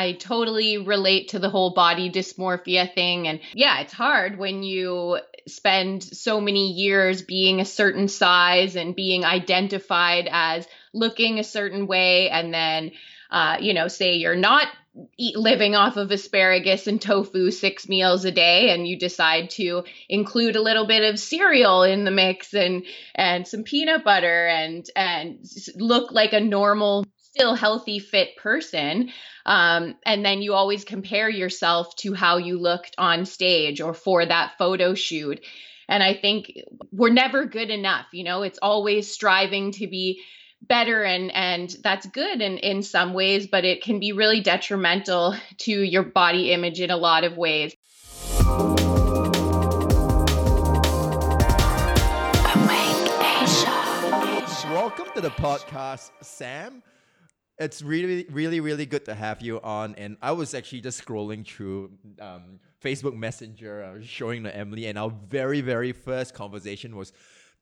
I totally relate to the whole body dysmorphia thing. And yeah, it's hard when you spend so many years being a certain size and being identified as looking a certain way. And then, uh, you know, say you're not eat living off of asparagus and tofu six meals a day and you decide to include a little bit of cereal in the mix and and some peanut butter and and look like a normal still healthy fit person um, and then you always compare yourself to how you looked on stage or for that photo shoot. And i think we're never good enough you know? It's always striving to be better and and that's good in in some ways but it can be really detrimental to your body image in a lot of ways. Welcome to the podcast sam it's really really really good to have you on and i was actually just scrolling through um, facebook messenger i was showing to emily and our very very first conversation was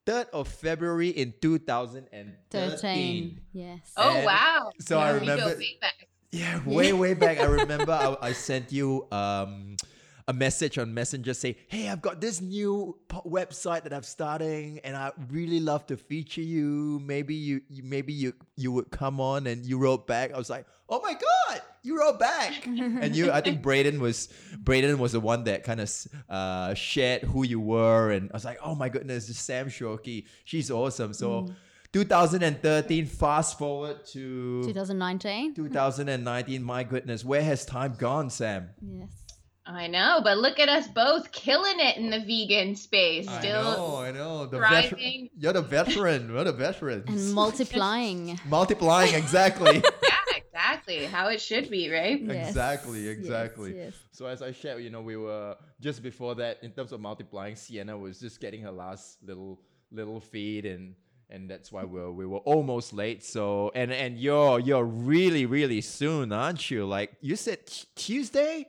3rd of February in 2013. Yes. Oh, and wow. So yeah, I remember. Yeah, way, way back. I remember I, I sent you um, a message on Messenger say, "Hey, I've got this new website that I'm starting, and I really love to feature you. Maybe you, you, maybe you, you would come on." And you wrote back. I was like, "Oh my god, you wrote back!" and you, I think Braden was Braden was the one that kind of uh, shared who you were, and I was like, "Oh my goodness, Sam Shorkey, she's awesome." So. Mm. 2013 fast forward to 2019 2019 my goodness where has time gone sam yes I know, but look at us both killing it in the vegan space. Still I know, I know. The thriving. you're the veteran. You're the veteran. And multiplying. multiplying, exactly. yeah, exactly. How it should be, right? Yes. Exactly, exactly. Yes, yes. So as I shared, you know, we were just before that in terms of multiplying, Sienna was just getting her last little little feed and and that's why we are we were almost late. So and and you're you're really really soon, aren't you? Like you said t- Tuesday.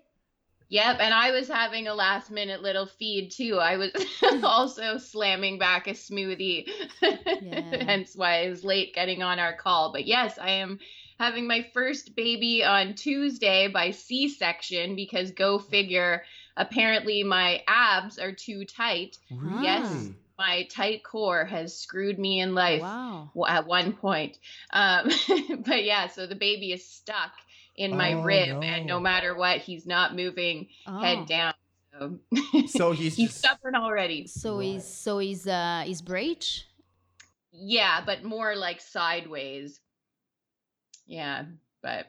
Yep, and I was having a last minute little feed too. I was also slamming back a smoothie. Yeah. Hence why I was late getting on our call. But yes, I am having my first baby on Tuesday by C-section because go figure, apparently my abs are too tight. Really? Yes my tight core has screwed me in life wow. at one point. Um, but yeah, so the baby is stuck in my oh, rib, no. and no matter what, he's not moving oh. head down. So, so he's he's just... stubborn already. So right. he's so he's uh he's breech. Yeah, but more like sideways. Yeah, but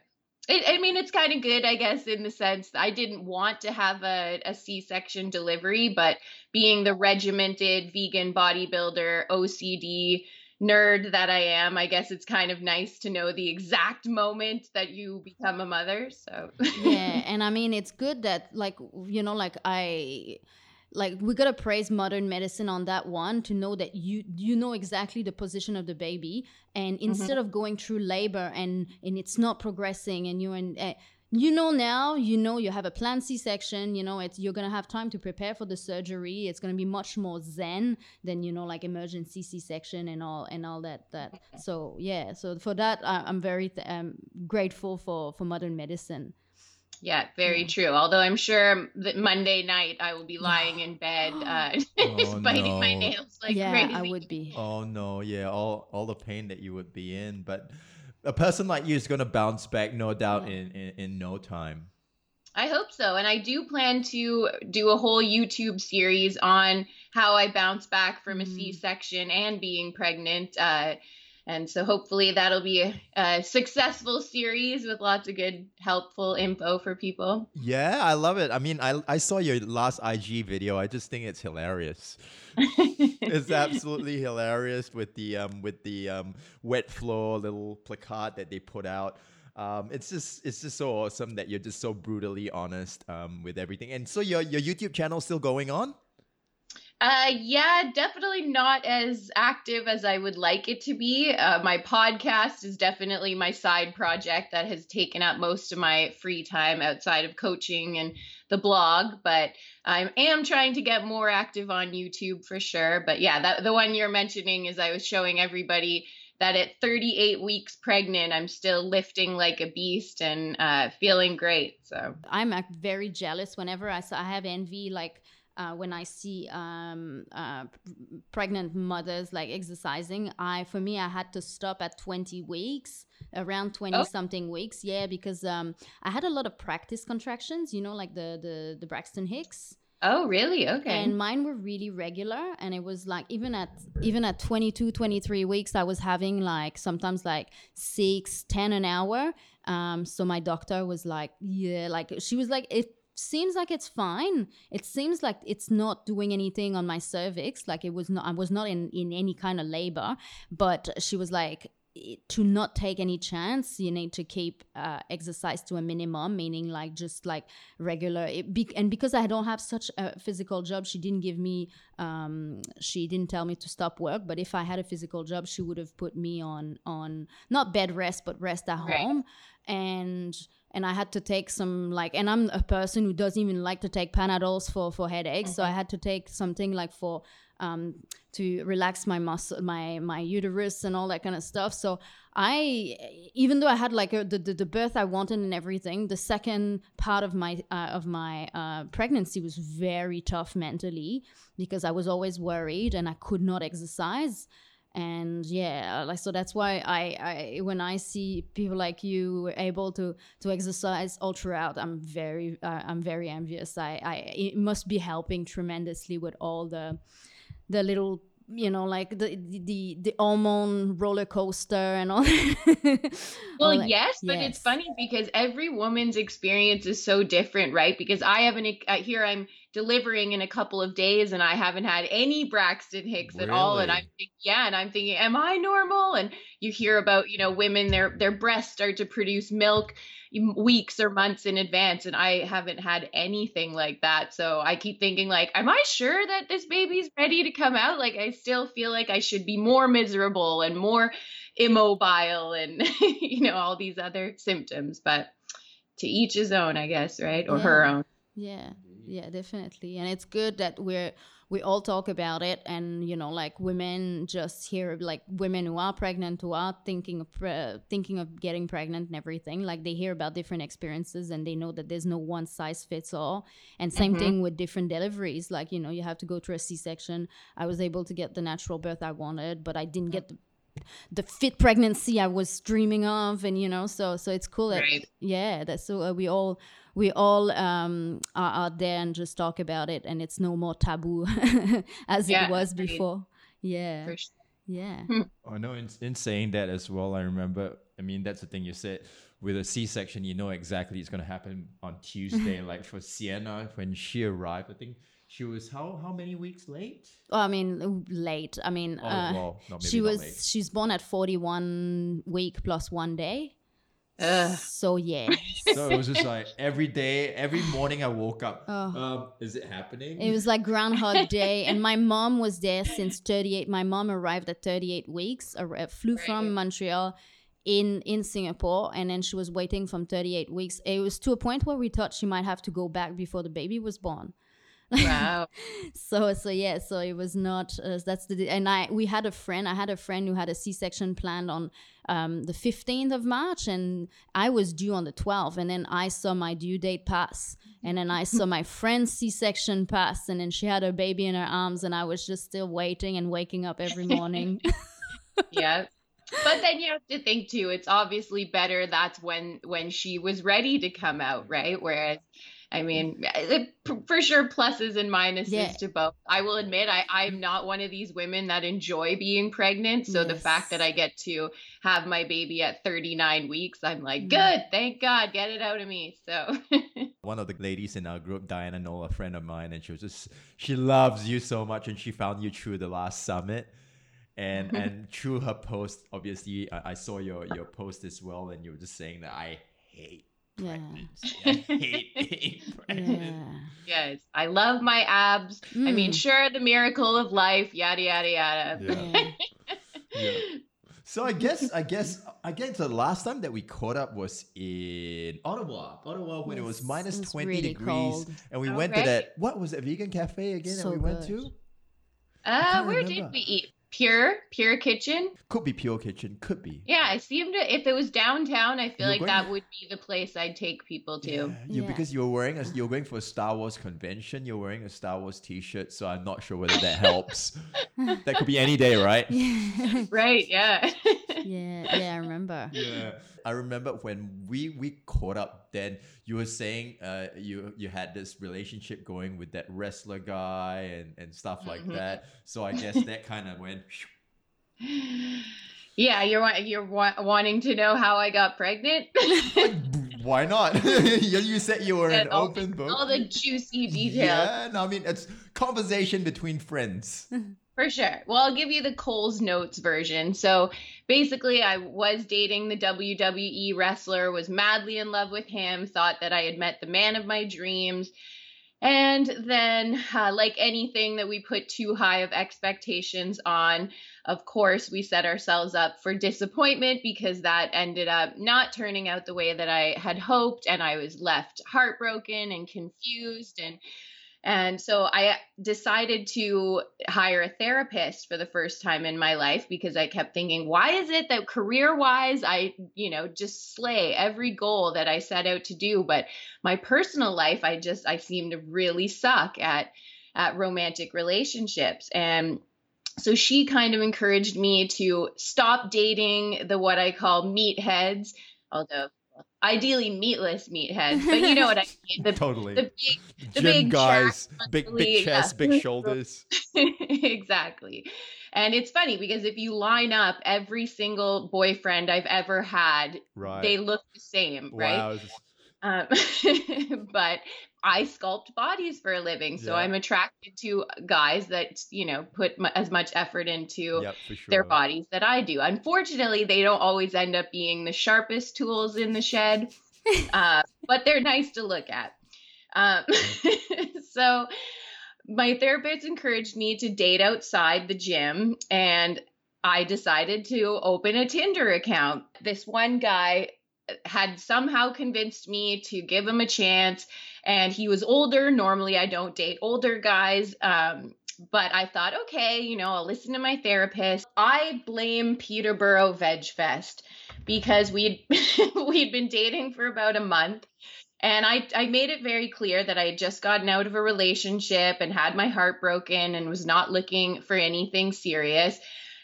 it, I mean, it's kind of good, I guess, in the sense I didn't want to have a a C-section delivery, but being the regimented vegan bodybuilder, OCD nerd that I am, I guess it's kind of nice to know the exact moment that you become a mother. So yeah, and I mean it's good that like you know like I like we gotta praise modern medicine on that one to know that you you know exactly the position of the baby and mm-hmm. instead mm-hmm. of going through labor and and it's not progressing and you're in uh, you know now you know you have a planned c-section you know it's you're gonna have time to prepare for the surgery it's gonna be much more zen than you know like emergency c-section and all and all that that so yeah so for that I, am very th- I'm grateful for for modern medicine yeah, very yeah. true. Although I'm sure that Monday night I will be lying in bed, uh, oh, biting no. my nails like yeah, crazy. I would be. Oh no, yeah, all all the pain that you would be in, but a person like you is going to bounce back, no doubt, in, in, in no time. I hope so. And I do plan to do a whole YouTube series on how I bounce back from a. C section and being pregnant. Uh, and so hopefully that'll be a, a, successful series with lots of good, helpful info for people. Yeah, I love it. I mean, I, I saw your last IG video. I just think it's hilarious. it's absolutely hilarious with the um with the um wet floor little placard that they put out. Um, it's just it's just so awesome that you're just so brutally honest um with everything. And so your your YouTube channel still going on? Uh, yeah, definitely not as active as I would like it to be. Uh, my podcast is definitely my side project that has taken up most of my free time outside of coaching and the blog. But I am trying to get more active on YouTube for sure. But yeah, that the one you're mentioning is I was showing everybody that at 38 weeks pregnant, I'm still lifting like a beast and uh, feeling great. So I'm very jealous whenever I, I have envy, like uh, when I see um, uh, pregnant mothers like exercising, I for me I had to stop at 20 weeks, around 20 oh. something weeks. Yeah, because um, I had a lot of practice contractions. You know, like the the the Braxton Hicks. Oh, really? Okay. And mine were really regular and it was like even at even at 22, 23 weeks I was having like sometimes like 6, 10 an hour. Um so my doctor was like, yeah, like she was like it seems like it's fine. It seems like it's not doing anything on my cervix. Like it was not, I was not in, in any kind of labor. But she was like, to not take any chance you need to keep uh, exercise to a minimum meaning like just like regular be- and because i don't have such a physical job she didn't give me um, she didn't tell me to stop work but if i had a physical job she would have put me on on not bed rest but rest at right. home and and I had to take some like and I'm a person who doesn't even like to take Panadols for for headaches, so I had to take something like for um, to relax my muscle, my my uterus and all that kind of stuff. So I, even though I had like a, the, the, the birth I wanted and everything, the second part of my uh, of my uh, pregnancy was very tough mentally because I was always worried and I could not exercise and yeah like so that's why i i when i see people like you able to to exercise all throughout i'm very uh, i'm very envious. I i it must be helping tremendously with all the the little you know like the the the hormone roller coaster and all well all yes but yes. it's funny because every woman's experience is so different right? Because i have an uh, here i'm delivering in a couple of days and I haven't had any Braxton Hicks really? at all. And I'm thinking, yeah, and I'm thinking, am I normal? And you hear about, you know, women, their their breasts start to produce milk weeks or months in advance and I haven't had anything like that. So I keep thinking like, am I sure that this baby's ready to come out? Like I still feel like I should be more miserable and more immobile and you know all these other symptoms, but to each his own, I guess, right? Or yeah. her own. Yeah yeah definitely and it's good that we're we all talk about it and you know like women just hear like women who are pregnant who are thinking of uh, thinking of getting pregnant and everything like they hear about different experiences and they know that there's no one size fits all and same mm-hmm. thing with different deliveries like you know you have to go through a c-section i was able to get the natural birth i wanted but i didn't get the the fit pregnancy I was dreaming of, and you know, so so it's cool that right. yeah, that's so uh, we all we all um, are out there and just talk about it, and it's no more taboo as yeah, it was before. Yeah. Sure. Yeah. Hmm. I know in, in saying that as well, I remember, I mean, that's the thing you said. With a C section, you know exactly it's going to happen on Tuesday. like for Sienna, when she arrived, I think she was how how many weeks late? Oh, I mean, late. I mean, oh, uh, well, no, she was late. she's born at 41 week plus one day. Uh, so yeah. so it was just like every day, every morning I woke up. Oh. Um, is it happening? It was like Groundhog Day, and my mom was there since 38. My mom arrived at 38 weeks. Uh, flew right. from Montreal in in Singapore, and then she was waiting from 38 weeks. It was to a point where we thought she might have to go back before the baby was born. Wow. so so yeah, so it was not uh, that's the and I we had a friend. I had a friend who had a C-section planned on um, the 15th of March, and I was due on the 12th, and then I saw my due date pass, and then I saw my friend's C-section pass, and then she had her baby in her arms, and I was just still waiting and waking up every morning. yeah but then you have to think too it's obviously better that's when when she was ready to come out right whereas I mean, for sure, pluses and minuses yeah. to both. I will admit, I, I'm not one of these women that enjoy being pregnant. So yes. the fact that I get to have my baby at 39 weeks, I'm like, mm. good, thank God, get it out of me. So one of the ladies in our group, Diana Noel, a friend of mine, and she was just, she loves you so much, and she found you through the last summit and and through her post obviously I, I, saw your your post as well and you were just saying that i hate pregnancy. Yeah. I hate being pregnant. Yeah. Yes, I love my abs. Mm. I mean, mm. sure, the miracle of life, yada yada yada. Yeah. yeah. So I guess I guess I guess the last time that we caught up was in Ottawa. Ottawa when yes, it was minus it was twenty really degrees, cold. and we okay. went to that. What was it? Vegan cafe again so that we went to. Uh, where remember. did we eat? Pure, Pure Kitchen. Could be Pure Kitchen. Could be. Yeah, I seem to. If it was downtown, I feel you're like that would be the place I'd take people to. Yeah, you yeah. because you're wearing a you're going for a Star Wars convention. You're wearing a Star Wars T-shirt, so I'm not sure whether that helps. that could be any day, right? Yeah. right. Yeah. yeah. Yeah. I remember. Yeah. I remember when we we caught up. Then you were saying uh, you you had this relationship going with that wrestler guy and and stuff like mm-hmm. that. So I guess that kind of went. Yeah, you're you're wa- wanting to know how I got pregnant. Why not? you said you were an open book. All the juicy details. Yeah, no, I mean it's conversation between friends. For sure. Well, I'll give you the Cole's Notes version. So basically, I was dating the WWE wrestler, was madly in love with him, thought that I had met the man of my dreams. And then, uh, like anything that we put too high of expectations on, of course, we set ourselves up for disappointment because that ended up not turning out the way that I had hoped. And I was left heartbroken and confused. And and so I decided to hire a therapist for the first time in my life because I kept thinking, why is it that career wise, I, you know, just slay every goal that I set out to do. But my personal life, I just, I seem to really suck at, at romantic relationships. And so she kind of encouraged me to stop dating the what I call meatheads, although ideally meatless meatheads, but you know what I mean. The, totally. The big, the Gym big guys, big, big chest, yeah. big shoulders. exactly. And it's funny because if you line up every single boyfriend I've ever had, right. they look the same, wow. right? Um, but I sculpt bodies for a living, so yeah. I'm attracted to guys that you know put m- as much effort into yep, sure. their bodies that I do. Unfortunately, they don't always end up being the sharpest tools in the shed, uh, but they're nice to look at. Um, so my therapist encouraged me to date outside the gym, and I decided to open a Tinder account. This one guy had somehow convinced me to give him a chance and he was older. Normally, I don't date older guys. Um, but I thought, okay, you know, I'll listen to my therapist. I blame Peterborough Veg Fest because we'd we'd been dating for about a month. And I, I made it very clear that I had just gotten out of a relationship and had my heart broken and was not looking for anything serious.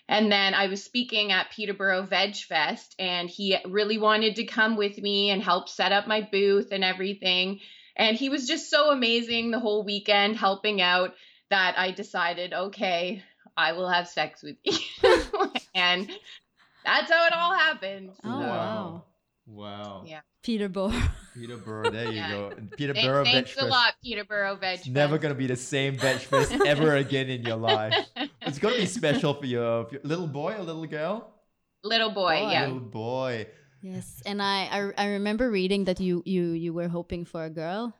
And then I was speaking at Peterborough Veg Fest, and he really wanted to come with me and help set up my booth and everything. And he was just so amazing the whole weekend helping out that I decided, okay, I will have sex with you. and that's how it all happened. Oh, wow. Wow. Yeah. Peterborough. Peterborough, there you yeah. go. Peterborough Thanks, thanks a lot, Peterborough Veg Fest. Never gonna be the same Veg Fest ever again in your life. It's gonna be special for your, for your little boy or little girl. Little boy, boy. yeah. Little boy. Yes, and I, I I remember reading that you you you were hoping for a girl.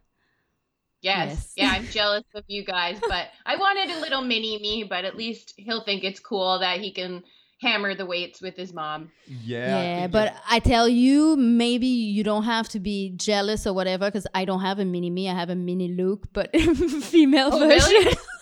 Yes. yes. yeah, I'm jealous of you guys, but I wanted a little mini me, but at least he'll think it's cool that he can hammer the weights with his mom. Yeah. Yeah, but I tell you, maybe you don't have to be jealous or whatever because I don't have a mini me. I have a mini Luke, but female oh, version. Really?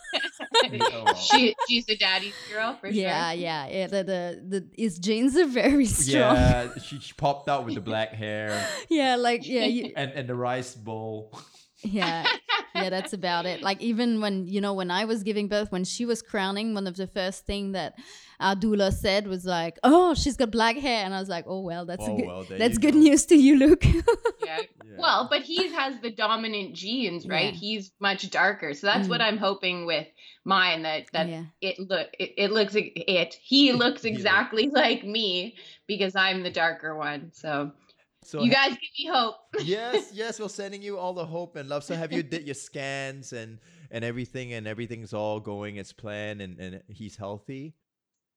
Oh, she she's the daddy's girl for yeah, sure. Yeah, yeah. The, the the his genes are very strong. Yeah, she, she popped out with the black hair. yeah, like yeah, you, and and the rice bowl. Yeah, yeah, that's about it. Like even when you know when I was giving birth, when she was crowning, one of the first thing that our doula said was like, "Oh, she's got black hair," and I was like, "Oh well, that's oh, good, well, that's good go. news to you, Luke." yeah. yeah. Well, but he has the dominant genes, right? Yeah. He's much darker, so that's mm. what I'm hoping with mine that that yeah. it look it, it looks it he looks exactly like me because I'm the darker one. So so you guys give me hope. yes, yes, we're sending you all the hope and love. So have you did your scans and and everything and everything's all going as planned and and he's healthy?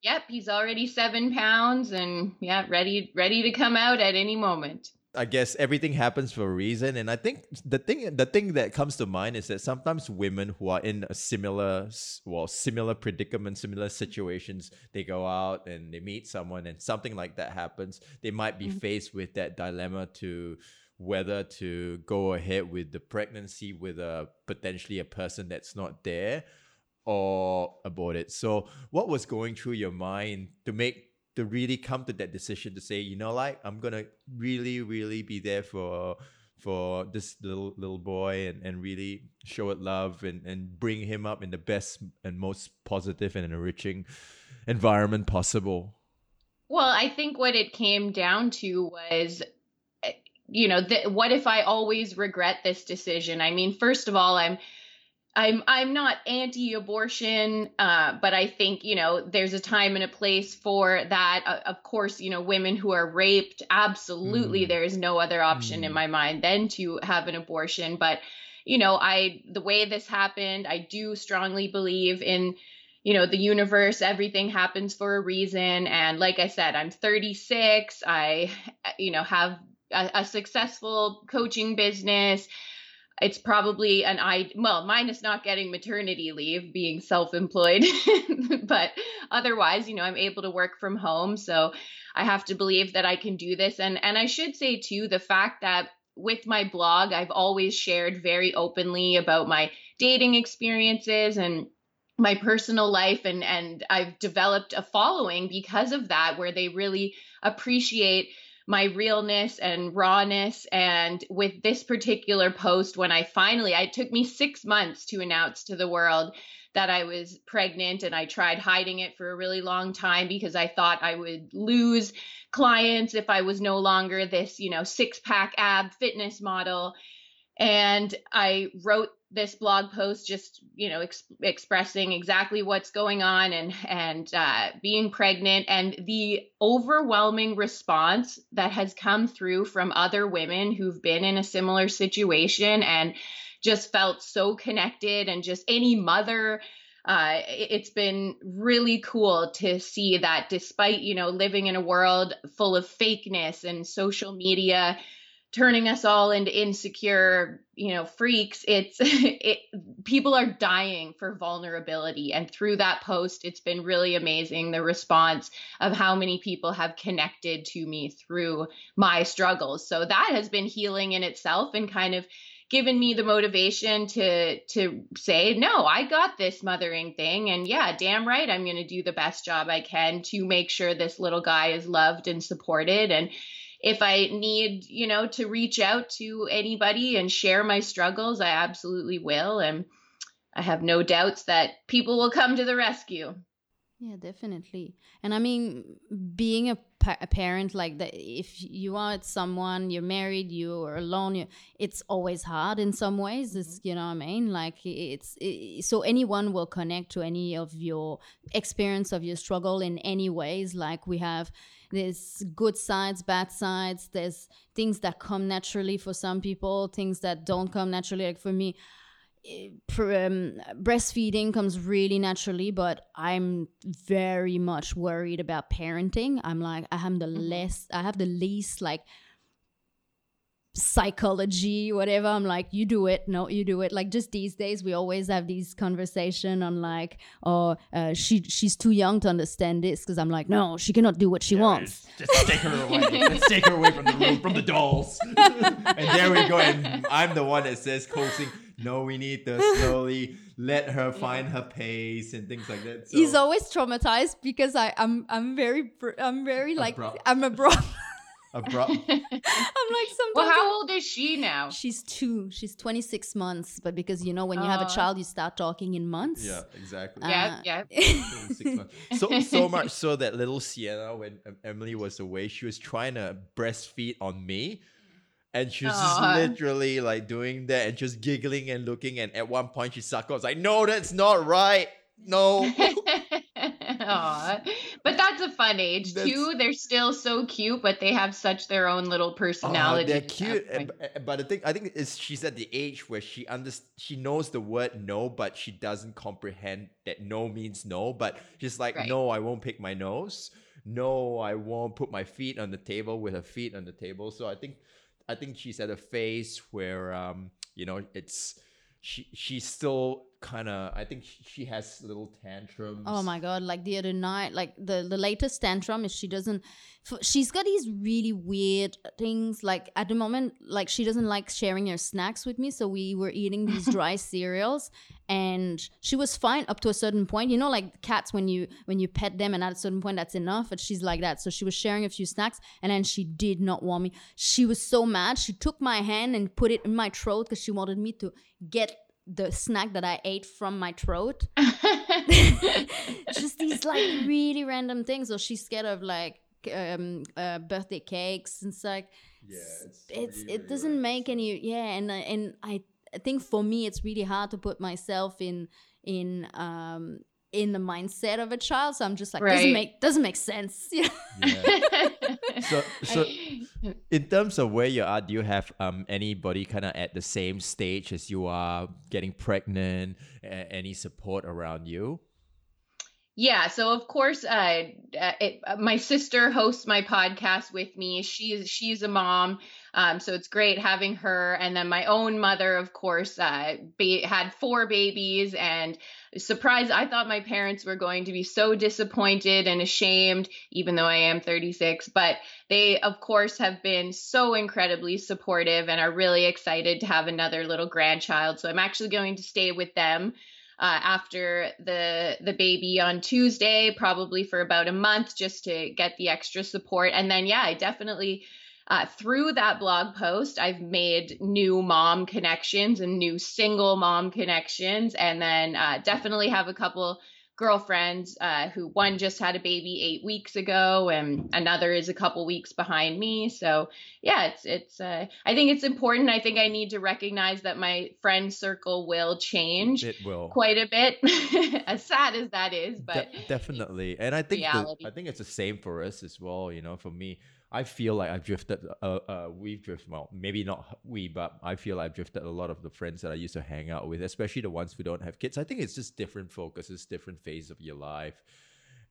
Yep, he's already seven pounds and yeah, ready ready to come out at any moment. I guess everything happens for a reason, and I think the thing the thing that comes to mind is that sometimes women who are in a similar well similar predicament, similar situations, they go out and they meet someone, and something like that happens. They might be mm-hmm. faced with that dilemma to whether to go ahead with the pregnancy with a potentially a person that's not there or abort it. So, what was going through your mind to make to really come to that decision to say, you know, like I'm gonna really, really be there for for this little little boy and, and really show it love and, and bring him up in the best and most positive and enriching environment possible. Well, I think what it came down to was eh, you know, th- what if I always regret this decision? I mean, first of all, I'm I'm I'm not anti-abortion, uh, but I think you know there's a time and a place for that. Uh, of course, you know women who are raped, absolutely, mm. there is no other option mm. in my mind than to have an abortion. But you know, I the way this happened, I do strongly believe in you know the universe. Everything happens for a reason, and like I said, I'm 36. I you know have a, a successful coaching business it's probably an I well, mine is not getting maternity leave, being self-employed, but otherwise, you know, I'm able to work from home, so I have to believe that I can do this. And and I should say too the fact that with my blog, I've always shared very openly about my dating experiences and my personal life and and I've developed a following because of that where they really appreciate my realness and rawness. And with this particular post, when I finally, it took me six months to announce to the world that I was pregnant and I tried hiding it for a really long time because I thought I would lose clients if I was no longer this, you know, six pack ab fitness model. And I wrote this blog post just you know ex- expressing exactly what's going on and and uh, being pregnant and the overwhelming response that has come through from other women who've been in a similar situation and just felt so connected and just any mother uh, it's been really cool to see that despite you know living in a world full of fakeness and social media turning us all into insecure you know freaks. It's it people are dying for vulnerability. And through that post it's been really amazing the response of how many people have connected to me through my struggles. So that has been healing in itself and kind of given me the motivation to to say no i got this mothering thing. And yeah damn right i'm going to do the best job i can to make sure this little guy is loved and supported. And if I need, you know, to reach out to anybody and share my struggles, I absolutely will. And I have no doubts that people will come to the rescue. Yeah, definitely. And I mean, being a, pa- a parent like that, if you are with someone, you're married, you are alone, you, it's always hard in some ways. It's, mm-hmm. you know what I mean? Like, it's it, so anyone will connect to any of your experience of your struggle in any ways. Like, we have there's good sides, bad sides. There's things that come naturally for some people, things that don't come naturally. Like for me, eh, um, breastfeeding comes really naturally, but I'm very much worried about parenting. I'm like, I have the mm-hmm. less, I have the least like psychology whatever. I'm like you do it. No you do it. Like just these days we always have these conversation on like oh uh, she she's too young to understand this. Because i'm like no she cannot do what she yeah, wants. just take her away. Let's take her away from the room from the dolls. And there we go and i'm the one that says coaching no we need to slowly let her find her pace and things like that. So. he's always traumatized because i i'm i'm very i'm very like abrupt. i'm abrupt abrupt. I'm like sometimes. Well, how old is she now? She's two. She's 26 months. But because you know, when you have a child, you start talking in months. Yeah, exactly. Uh, yeah, yeah. so so much so that little Sienna, when Emily was away, she was trying to breastfeed on me. And she was just literally like doing that and just giggling and looking. And at one point, she sucked. I was like, "No, that's not right. No." But that's a fun age that's... too. They're still so cute, but they have such their own little personality. Uh, they're cute, but I think I think is she's at the age where she under she knows the word no, but she doesn't comprehend that no means no. But she's like, right. no, I won't pick my nose. No, I won't put my feet on the table with her feet on the table. So I think I think she's at a phase where um you know it's she she's still kind of i think she has little tantrums. Oh my god like the other night like the the latest tantrum is she doesn't she's got these really weird things like at the moment like she doesn't like sharing her snacks with me so we were eating these dry cereals and she was fine up to a certain point. You know like cats when you when you pet them and at a certain point that's enough but she's like that. So she was sharing a few snacks and then she did not want me. She was so mad she took my hand and put it in my throat because she wanted me to get the snack that I ate from my throat. Just these like really random things. Or she's scared of like um, uh, birthday cakes. And it's like, Yeah, it's it's really, it doesn't make any yeah and I- and I I think for me it's really hard to put myself in in um in the mindset of a child so I'm just like doesn't make doesn't make sense yeah Yeah. So, so in terms of where you are, do you have um anybody kind of at the same stage as you are, getting pregnant? A- any support around you? Yeah, so of course, uh, uh, it, uh, my sister hosts my podcast with me. She She's she's a mom, um, so it's great having her. And then my own mother, of course, uh, had four babies, and surprise, I thought my parents were going to be so disappointed and ashamed, even though I am 36. But they, of course, have been so incredibly supportive and are really excited to have another little grandchild. So I'm actually going to stay with them uh, after the the baby on Tuesday, probably for about a month, just to get the extra support. And then, yeah, I definitely uh, through that blog post, I've made new mom connections and new single mom connections, and then uh, definitely have a couple girlfriends uh, who one just had a baby eight weeks ago and another is a couple weeks behind me so yeah it's it's uh, i think it's important i think i need to recognize that my friend circle will change It will. quite a bit as sad as that is but De- definitely, and I think the. I think it's the same for us as well. You know, for me, I feel like I've drifted. Uh, uh, we've drifted. Well, maybe not we, but I feel like I've drifted a lot of the friends that I used to hang out with, especially the ones who don't have kids. I think it's just different focuses, different phase of your life.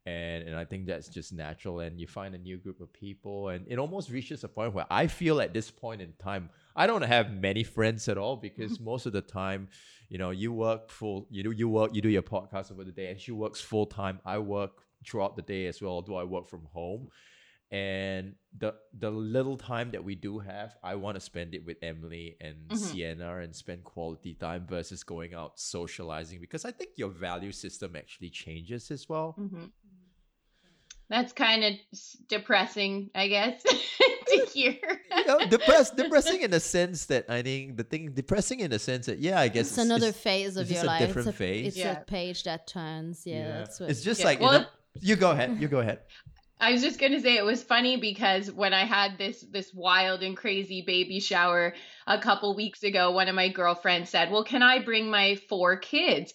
And, and I think that's just natural. And you find a new group of people, and it almost reaches a point where I feel at this point in time, I don't have many friends at all because most of the time, you know, you work full, you do you work, you do your podcast over the day, and she works full time. I work throughout the day as well, Do I work from home. And the the little time that we do have, I want to spend it with Emily and Mhm. Sienna and spend quality time versus going out socializing because I think your value system actually changes as well. Mhm. that's kind of depressing i guess to hear you know, depressed, depressing in the sense that I think the thing depressing in the sense that yeah, I guess it's another phase of it's your a life different it's a, phase. it's Yeah. a page that turns yeah, that's what it's just Yeah, like well, you, know, you go ahead, you go ahead. I was just gonna say it was funny because when I had this this wild and crazy baby shower a couple weeks ago, one of my girlfriends said, "Well, can I bring my four kids?"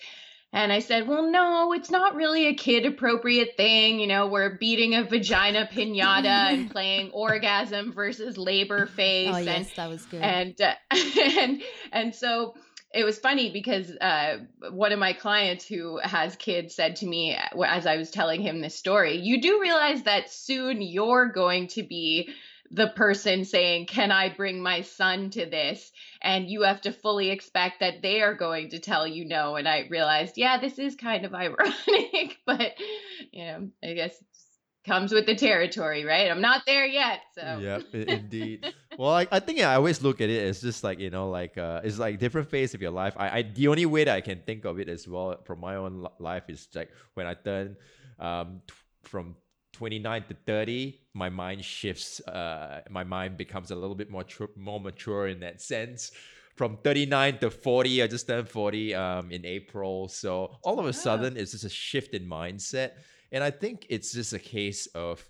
And I said, "Well, no, it's not really a kid appropriate thing. You know, we're beating a vagina pinata and playing orgasm versus labor face." oh and yes that was good and uh, and and so it was funny because uh, one of my clients who has kids said to me as I was telling him this story, "You do realize that soon you're going to be." The person saying, Can I bring my son to this? And you have to fully expect that they are going to tell you no. And I realized, yeah, this is kind of ironic, but you know, I guess comes with the territory, right? I'm not there yet. So Yeah, indeed. well, I, I think I always look at it as just like you know, like uh, it's like different phase of your life. I, I the only way that I can think of it as well from my own life is like when I turn um t- from 29 to 30 my mind shifts uh my mind becomes a little bit more tr- more mature in that sense from 39 to 40 i just turned 40 um in april so all of a sudden it's just a shift in mindset and i think it's just a case of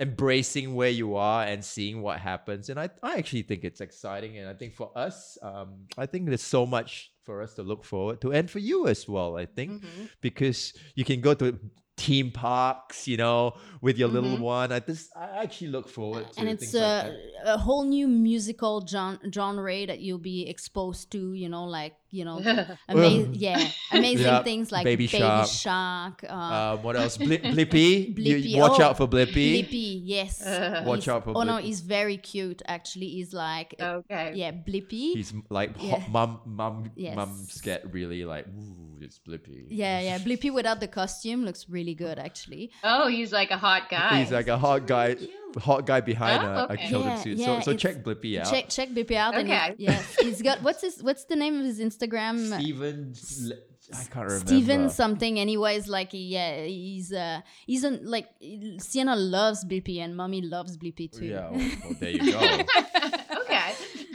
embracing where you are and seeing what happens and i, I actually think it's exciting and i think for us um, i think there's so much for us to look forward to and for you as well i think Mhm. because you can go to theme parks you know with your little Mhm. one i just i actually look forward to and it's things like a, a whole new musical gen- genre that you'll be exposed to you know like you know ama- yeah amazing Yeah, things like Baby baby, Shark. shark, uh, um, what else Bli- Blippi, You- Blippi, watch oh, out for blippy, Blippi, yes Watch He's- out for oh no he's very cute actually he's like okay. yeah Blippi he's like Yeah. hot mum mum Yes. mums get really like ooh, it's Blippi. Yeah, yeah. Blippi without the costume looks really good, actually. Oh, he's like a hot guy. He's like a hot guy, hot guy behind Oh, a, a okay. children's Yeah, suit. yeah, so so check Blippi out. Check check Blippi out. And Okay. he, yes, he's got what's his what's the name of his Instagram? Steven, I can't remember. Steven something. Anyways, like yeah, he's uh he's an like Sienna loves Blippi and mommy loves Blippi too. Yeah, well, well, there you go.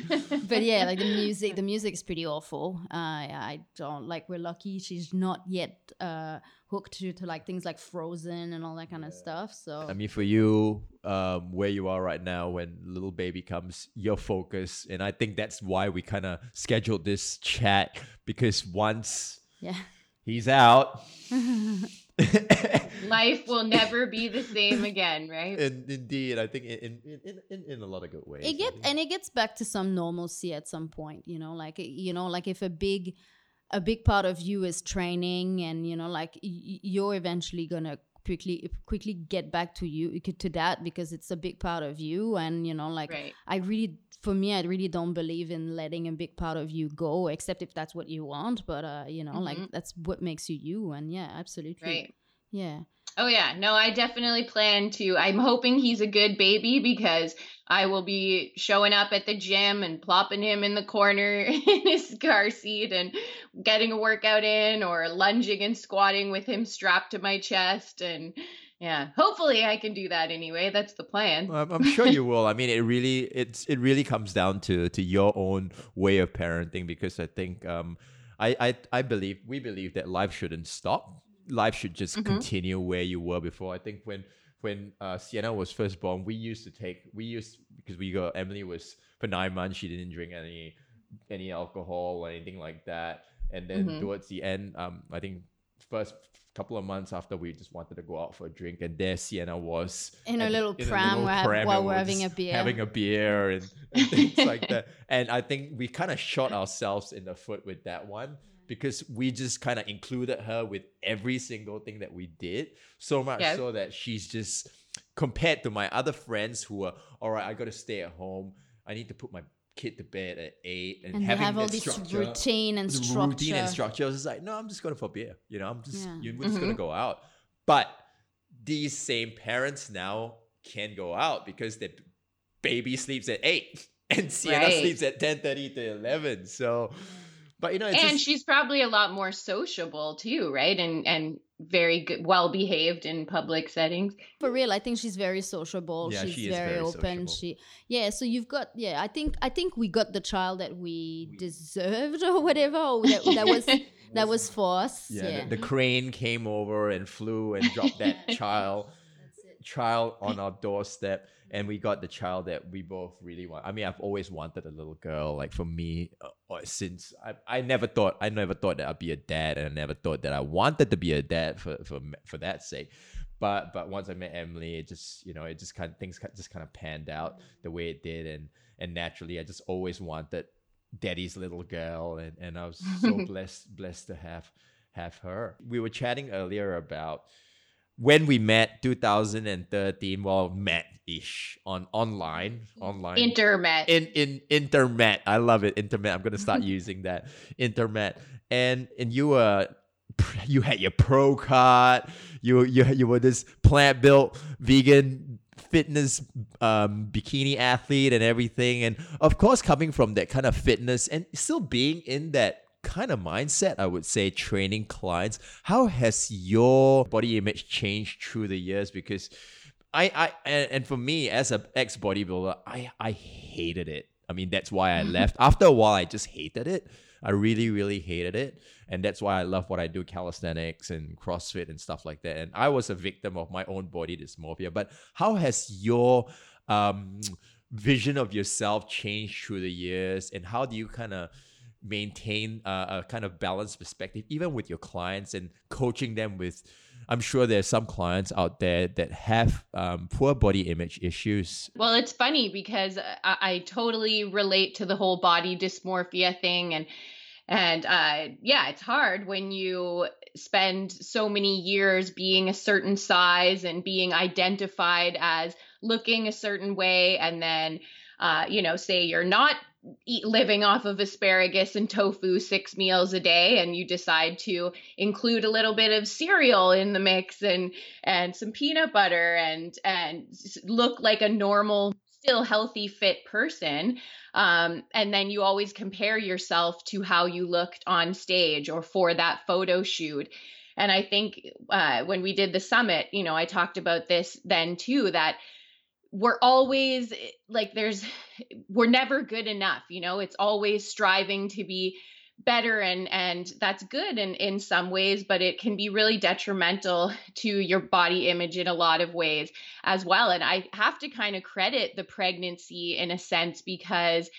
but yeah, like the music, the music's pretty awful. Uh, I don't like. We're lucky she's not yet uh, hooked to, to like things like Frozen and all that kind of stuff. So I mean, for you, um, where you are right now, when little baby comes, your focus, and I think that's why we kind of scheduled this chat because once yeah, he's out, Life will never be the same again, right? and indeed, I think in in, in, in in a lot of good ways. it I get and it gets back to some normalcy at some point. You know, like you know, like if a big a big part of you is training, and you know, like y- y- you're eventually gonna quickly quickly get back to you to that because it's a big part of you and you know like Right. I really, for me, I really don't believe in letting a big part of you go, except if that's what you want. But uh, you know, like Mhm. that's what makes you you. And yeah, absolutely, Right. yeah. Oh yeah, no, I definitely plan to. I'm hoping he's a good baby because I will be showing up at the gym and plopping him in the corner in his car seat and getting a workout in or lunging and squatting with him strapped to my chest and yeah, hopefully I can do that anyway. That's the plan. I'm, I'm sure you will. I mean, it really it's it really comes down to to your own way of parenting because I think um I I, I believe we believe that life shouldn't stop. Life should just Mhm. continue where you were before. I think when when uh, Sienna was first born, we used to take we used because we got Emily was for nine months she didn't drink any any alcohol or anything like that, and then Mhm. towards the end, um, I think first couple of months after we just wanted to go out for a drink, and there Sienna was In a little in a pram little pram while we're we're having a beer. having a beer and, and things like that. And I think we kind of shot ourselves in the foot with that one because we just kind of included her with every single thing that we did. So much Yeah. so that she's just compared to my other friends who are all right. I got to stay at home. I need to put my kid to bed at eight and, And having have all this routine and structure. routine and structure. I was just like, no, I'm just gonna for beer. You know, I'm just Yeah. you, we're just gonna Mhm. go out. But these same parents now can go out because their baby sleeps at eight and Sienna Right. sleeps at ten thirty to eleven. So, but you know, it's and just, she's probably a lot more sociable too, right? And and very good, well behaved in public settings. For real, I think she's very sociable. Yeah, she's she is very, very open. sociable. She yeah, so you've got yeah, I think I think we got the child that we deserved or whatever. Or that, that was that was for us. yeah, Yeah. The, the crane came over and flew and dropped that child child on our doorstep and we got the child that we both really want. I mean i've always wanted a little girl like for me uh, uh, since I, I never thought i never thought that i'd be a dad and i never thought that i wanted to be a dad for for, for that sake. But but once i met emily it just you know it just kind of things just kind of panned out the way it did and and naturally i just always wanted daddy's little girl and and i was so blessed blessed to have have her. We were chatting earlier about when we met 2013 well met ish on online online. Intermet. in in internet i love it internet i'm gonna start using that. Internet and and you were you had your pro card. You you you were this plant built vegan fitness um bikini athlete and everything. And of course coming from that kind of fitness and still being in that kind of mindset i would say training clients how has your body image changed through the years because I, I and, and for me as a ex bodybuilder, I I hated it. I mean that's why I left. After a while, I just hated it. I really really hated it, and that's why I love what I do, calisthenics and CrossFit and stuff like that. And I was a victim of my own body dysmorphia. But how has your um, vision of yourself changed through the years, and how do you kind of maintain a, a kind of balanced perspective, even with your clients and coaching them with? I'm sure there's some clients out there that have um, poor body image issues. Well, it's funny because I, I totally relate to the whole body dysmorphia thing, and and uh, yeah, it's hard when you spend so many years being a certain size and being identified as looking a certain way, and then uh, you know, say you're not eat, living off of asparagus and tofu six meals a day and you decide to include a little bit of cereal in the mix and and some peanut butter and and look like a normal still healthy fit person. Um, and then you always compare yourself to how you looked on stage or for that photo shoot. And i think uh, when we did the summit you know i talked about this then too that we're always eh, like there's we're never good enough you know? It's always striving to be better and and that's good in in some ways but it can be really detrimental to your body image in a lot of ways as well. And i have to kind of credit the pregnancy in a sense because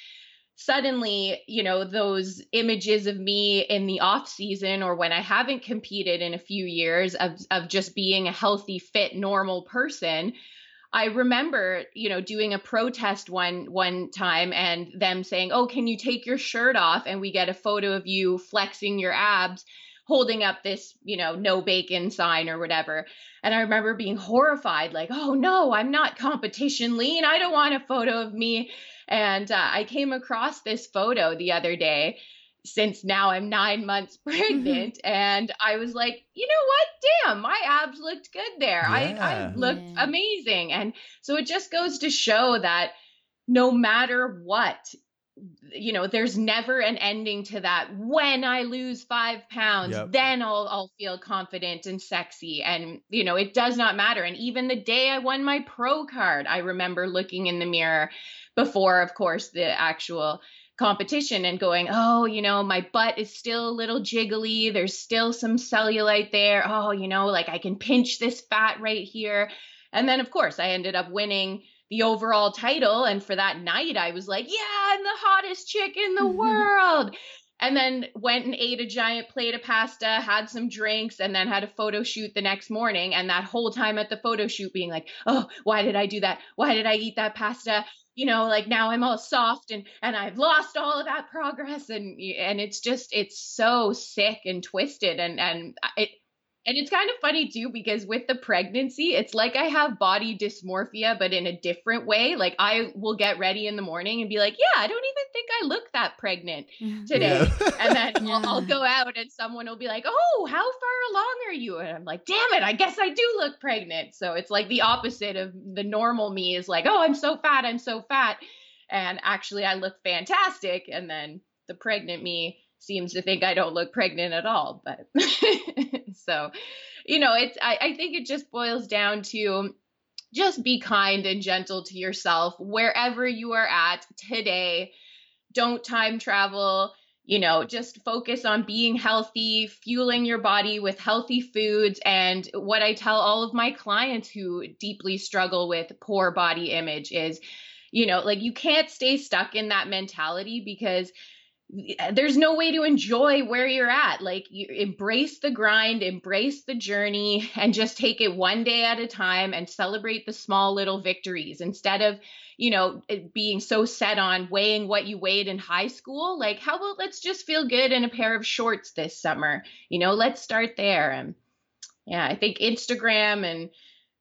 suddenly you know those images of me in the off season or when i haven't competed in a few years of of just being a healthy fit normal person I remember, you know, doing a protest one one time and them saying, "Oh, can you take your shirt off?" and we get a photo of you flexing your abs holding up this, you know, no bacon sign or whatever. And I remember being horrified like, "Oh no, I'm not competition lean. I don't want a photo of me." And uh, I came across this photo the other day since now I'm nine months pregnant. Mm-hmm. And I was like, you know what? Damn, my abs looked good there. Yeah. I, I looked yeah. amazing. And so it just goes to show that no matter what, you know, there's never an ending to that. When I lose five pounds, yep. then I'll I'll feel confident and sexy. And you know, it does not matter. And even the day I won my pro card, I remember looking in the mirror before, of course, the actual competition and going, oh, you know, my butt is still a little jiggly. There's still some cellulite there. Oh, you know, like I can pinch this fat right here. And then, of course, I ended up winning the overall title. And for that night, I was like, yeah, I'm the hottest chick in the mm-hmm. world. and then went and ate a giant plate of pasta, had some drinks, and then had a photo shoot the next morning. And that whole time at the photo shoot, being like, oh, why did I do that? Why did I eat that pasta? You know like now i'm all soft and and i've lost all of that progress and and it's just it's so sick and twisted and and it and it's kind of funny too because with the pregnancy, it's like I have body dysmorphia, but in a different way. Like I will get ready in the morning and be like, yeah, I don't even think I look that pregnant today. Yeah. and then yeah. I'll, I'll, go out and someone will be like, oh, how far along are you? And I'm like, damn it, I guess I do look pregnant. So it's like the opposite of the normal me is like, oh, I'm so fat, I'm so fat. And actually, I look fantastic. And then the pregnant me seems to think I don't look pregnant at all. But so, you know, it's, I, I think it just boils down to just be kind and gentle to yourself wherever you are at today. Don't time travel. You know, just focus on being healthy, fueling your body with healthy foods. And what I tell all of my clients who deeply struggle with poor body image is, you know, like you can't stay stuck in that mentality because there's no way to enjoy where you're at. Like you embrace the grind, embrace the journey and just take it one day at a time and celebrate the small little victories instead of, you know, being so set on weighing what you weighed in high school. Like how about let's just feel good in a pair of shorts this summer. You know, let's start there. And yeah, I think Instagram and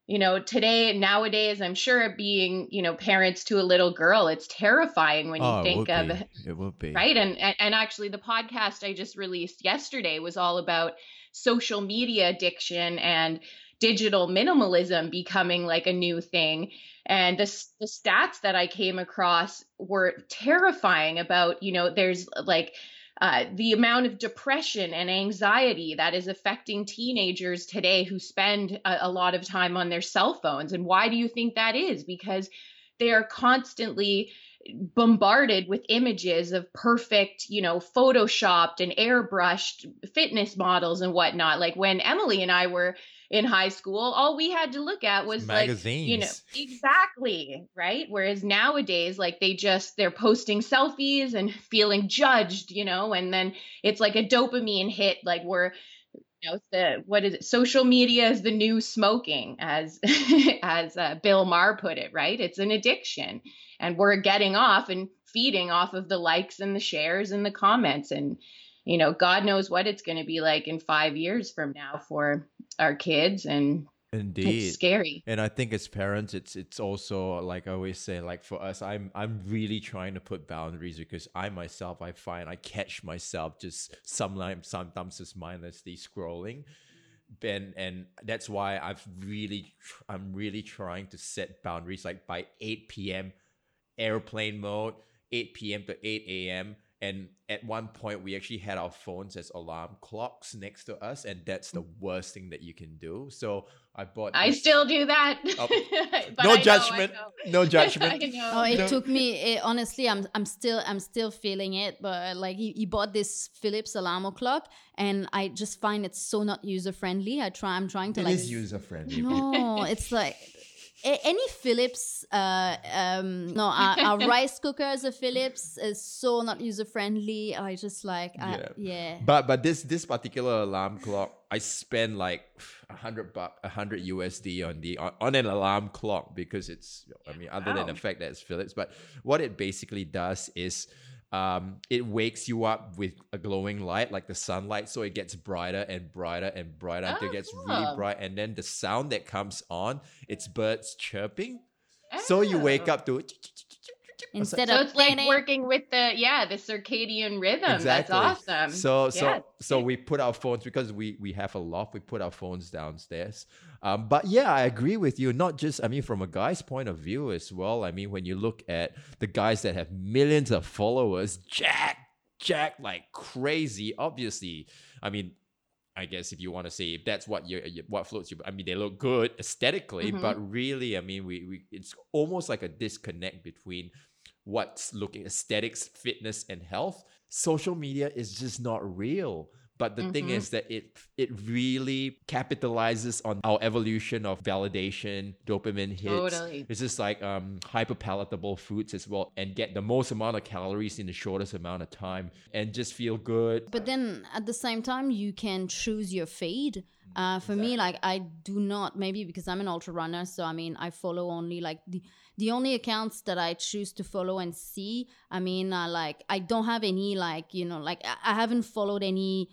you know today nowadays i'm sure being you know parents to a little girl it's terrifying when you oh, think of be. it will be. Right? And, and and actually the podcast i just released yesterday was all about social media addiction and digital minimalism becoming like a new thing. And the, the stats that i came across were terrifying about you know there's like uh, the amount of depression and anxiety that is affecting teenagers today who spend a, a lot of time on their cell phones. And why do you think that is? Because they are constantly bombarded with images of perfect, you know, photoshopped and airbrushed fitness models and whatnot. Like when Emily and I were in high school, all we had to look at was magazines. like, you know, exactly, right? Whereas nowadays, like they just they're posting selfies and feeling judged, you know, and then it's like a dopamine hit, like we're you know the what is it? Social media is the new smoking as as uh, bill maher put it right? It's an addiction. And we're getting off and feeding off of the likes and the shares and the comments. And you know god knows what it's going to be like in 5 years from now for our kids. And Indeed, it's scary. And I think as parents, it's it's also like I always say, like for us, I'm I'm really trying to put boundaries because I myself, I find I catch myself just sometimes sometimes just mindlessly scrolling, and and that's why I've really I'm really trying to set boundaries. Like by eight p.m. airplane mode, eight p.m. to eight a.m and at one point, we actually had our phones as alarm clocks next to us, and that's the mm. worst thing that you can do. So I bought. I still do that. Oh, no, know, judgment, no judgment. Oh, it no. took me. It, honestly, I'm I'm still I'm still feeling it. But like, he, he bought this Philips alarm clock, and I just find it so not user friendly. I try. I'm trying to it like. It is user friendly. No, it's like any Philips, uh, um, no, our, our rice cookers of Philips is so not user friendly. I just like, I, yeah. yeah. But but this this particular alarm clock, I spend like a hundred buck, a hundred USD on the on, on, an alarm clock because it's. I mean, other wow. than the fact that it's Philips, but what it basically does is um, it wakes you up with a glowing light like the sunlight so it gets brighter and brighter and brighter oh, until it gets cool. really bright and then the sound that comes on it's birds chirping oh. so you wake oh. up to instead so of it's like working with the yeah the circadian rhythm exactly. that's awesome so so yeah. so we put our phones because we we have a loft we put our phones downstairs um, but yeah i agree with you not just i mean from a guy's point of view as well i mean when you look at the guys that have millions of followers jack jack like crazy obviously i mean I guess if you want to say if that's what you what floats you, I mean they look good aesthetically, mm-hmm. but really, I mean we, we it's almost like a disconnect between what's looking aesthetics, fitness, and health. Social media is just not real. But the mm-hmm. thing is that it it really capitalizes on our evolution of validation, dopamine hits. Totally. It's just like um, hyper palatable foods as well, and get the most amount of calories in the shortest amount of time, and just feel good. But then at the same time, you can choose your feed. Uh, for exactly. me, like I do not maybe because I'm an ultra runner, so I mean I follow only like the the only accounts that I choose to follow and see. I mean, uh, like I don't have any like you know like I, I haven't followed any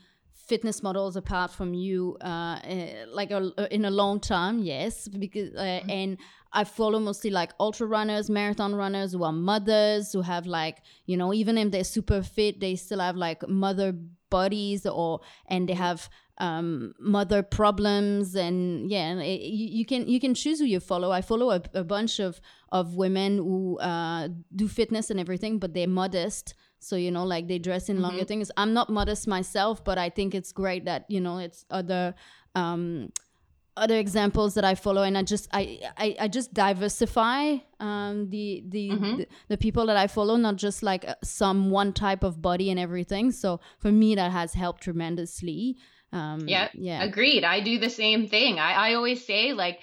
fitness models apart from you uh, uh like a, in a long time yes because uh, mm-hmm. and i follow mostly like ultra runners marathon runners who are mothers who have like you know even if they're super fit they still have like mother bodies or and they have um, mother problems and yeah it, you, can you can choose who you follow i follow a, a bunch of of women who uh, do fitness and everything but they're modest so you know like they dress in longer mm-hmm. things i'm not modest myself but i think it's great that you know it's other um, other examples that I follow, and I just I I, I just diversify um, the the, mm-hmm. the, the people that I follow, not just like uh, some one type of body and everything. So for me, that has helped tremendously. Um, yeah, yeah, agreed. I do the same thing. I, I always say like,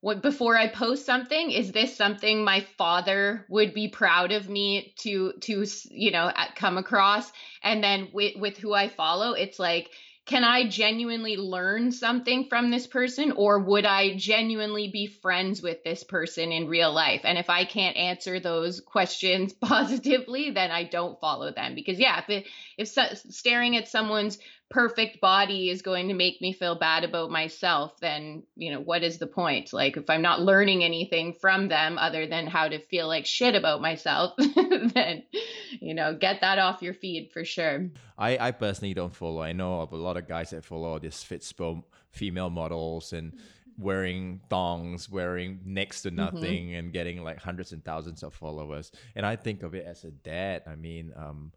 what before I post something, is this something my father would be proud of me to to you know come across? And then with with who I follow, it's like can I genuinely learn something from this person or would I genuinely be friends with this person in real life? And if I can't answer those questions positively, then I don't follow them because yeah, if it, if so, staring at someone's perfect body is going to make me feel bad about myself, then, you know, what is the point? Like, if I'm not learning anything from them other than how to feel like shit about myself, then, you know, get that off your feed for sure. I, I personally don't follow. I know of a lot of guys that follow this Fitspo female models and wearing thongs, wearing next to mm-hmm. nothing, mm-hmm. and getting like hundreds and thousands of followers. And I think of it as a dad. I mean, um,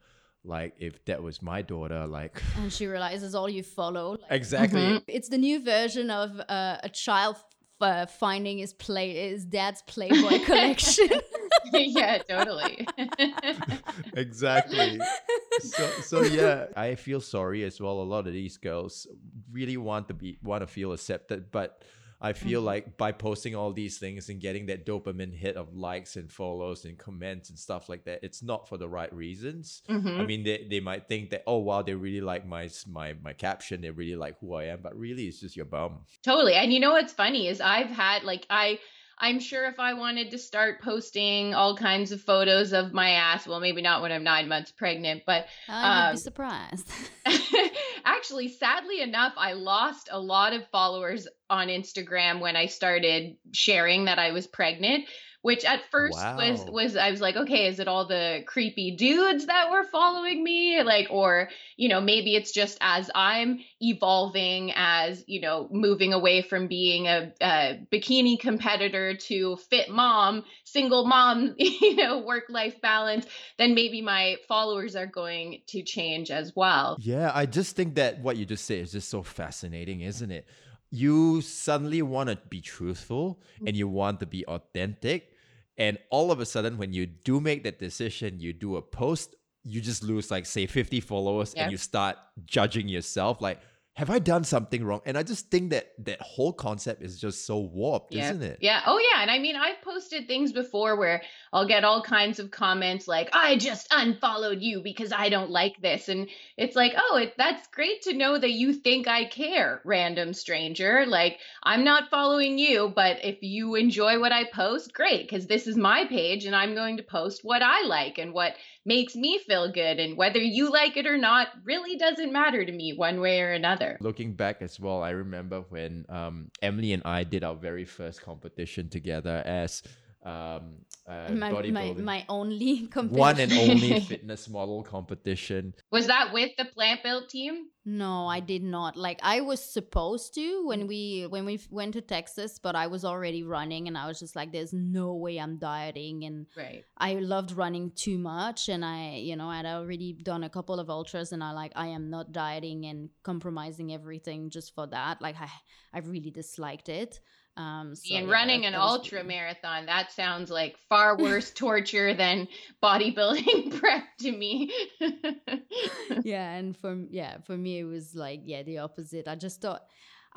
like if that was my daughter like and she realizes all you follow like, exactly. Mm-hmm. it's the new version of uh, a child uh, finding his play his dad's playboy collection. Yeah totally. Exactly. So so yeah i feel sorry as well. A lot of these girls really want to be want to feel accepted but I feel mm-hmm. like by posting all these things and getting that dopamine hit of likes and follows and comments and stuff like that, it's not for the right reasons. Mm-hmm. I mean, they, they might think that oh wow, they really like my my my caption, they really like who I am, but really it's just your bum. Totally. And you know what's funny is I've had like I I'm sure if I wanted to start posting all kinds of photos of my ass, well, maybe not when I'm nine months pregnant, but I would um, be surprised. actually, sadly enough, I lost a lot of followers on Instagram when I started sharing that I was pregnant which at first wow. was was I was like, okay, is it all the creepy dudes that were following me? Like, or, you know, maybe it's just as I'm evolving as, you know, moving away from being a, a bikini competitor to fit mom, single mom, you know, work life balance, then maybe my followers are going to change as well. Yeah, I just think that what you just said is just so fascinating, isn't it? You suddenly want to be truthful and you want to be authentic and all of a sudden, when you do make that decision, you do a post, you just lose like say 50 followers and you start judging yourself like, have I done something wrong? And I just think that that whole concept is just so warped, yeah. isn't it? Yeah. Oh, yeah. And I mean, I've posted things before where I'll get all kinds of comments like, I just unfollowed you because I don't like this. And it's like, oh, it, that's great to know that you think I care, random stranger. Like, I'm not following you, but if you enjoy what I post, great, because this is my page and I'm going to post what I like and what makes me feel good. And whether you like it or not really doesn't matter to me one way or another. Looking back as well, I remember when um, Emily and I did our very first competition together as um, uh, my, my, my only competition. One and only fitness model competition. Was that with the Plant Built team? No, I did not. Like I was supposed to when we when we went to Texas, but I was already running and I was just like there's no way I'm dieting and right. I loved running too much and I, you know, I'd already done a couple of ultras and I like I am not dieting and compromising everything just for that. Like I I really disliked it. Um, so, and yeah, running an ultra marathon, that sounds like far worse torture than bodybuilding prep to me. yeah, and for yeah, for me it was like yeah, the opposite. I just thought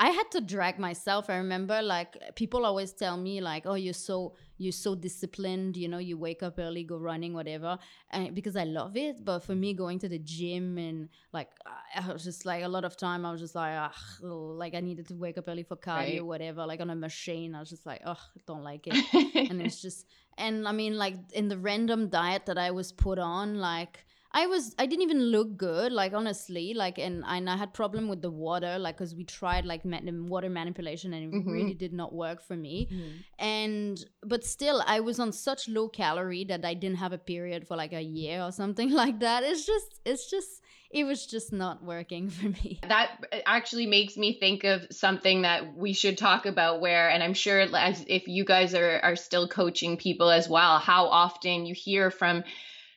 I had to drag myself. I remember like people always tell me like, "Oh, you're so you're so disciplined. You know, you wake up early, go running, whatever." And because I love it, but for me, going to the gym and like I was just like a lot of time, I was just like, Ugh, oh, like I needed to wake up early for cardio, right. whatever. Like on a machine, I was just like, oh, don't like it. and it's just, and I mean, like in the random diet that I was put on, like I was I didn't even look good like honestly like and, and I had problem with the water like because we tried like water manipulation and it mm-hmm. really did not work for me mm-hmm. and but still I was on such low calorie that I didn't have a period for like a year or something like that it's just it's just it was just not working for me. That actually makes me think of something that we should talk about where and I'm sure as if you guys are are still coaching people as well how often you hear from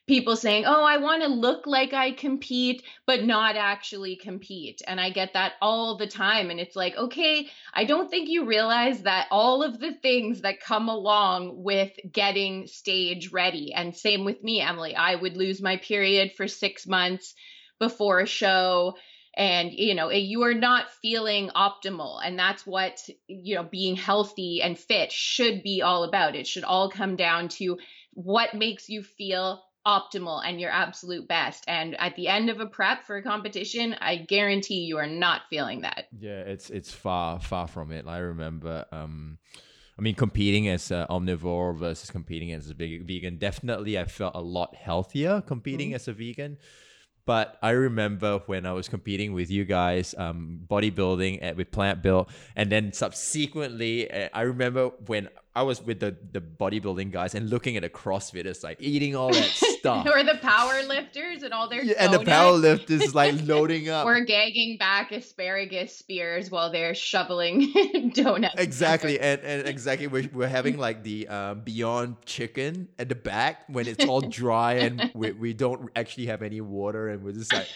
people saying, Oh, I want to look like I compete, but not actually compete. And I get that all the time. And it's like, okay, I don't think you realize that all of the things that come along with getting stage ready. And same with me, Emily. I would lose my period for six months before a show and you know you are not feeling optimal and that's what you know being healthy and fit should be all about it should all come down to what makes you feel optimal and your absolute best. And at the end of a prep for a competition, I guarantee you are not feeling that. Yeah, it's it's far far from it. I remember um I mean, competing as an omnivore versus competing as a vegan, definitely I felt a lot healthier competing mm-hmm. as a vegan. But I remember when I was competing with you guys, um, bodybuilding at, with Plant Built, and then subsequently, uh, I remember when I was with the the bodybuilding guys and looking at the CrossFitters like eating all that stuff. or the power lifters and all their yeah, and the power lifters like loading up. We're gagging back asparagus spears while they're shoveling donuts. Exactly, and, and exactly we're, we're having like the um, Beyond Chicken at the back when it's all dry and we, we don't actually have any water and we're just like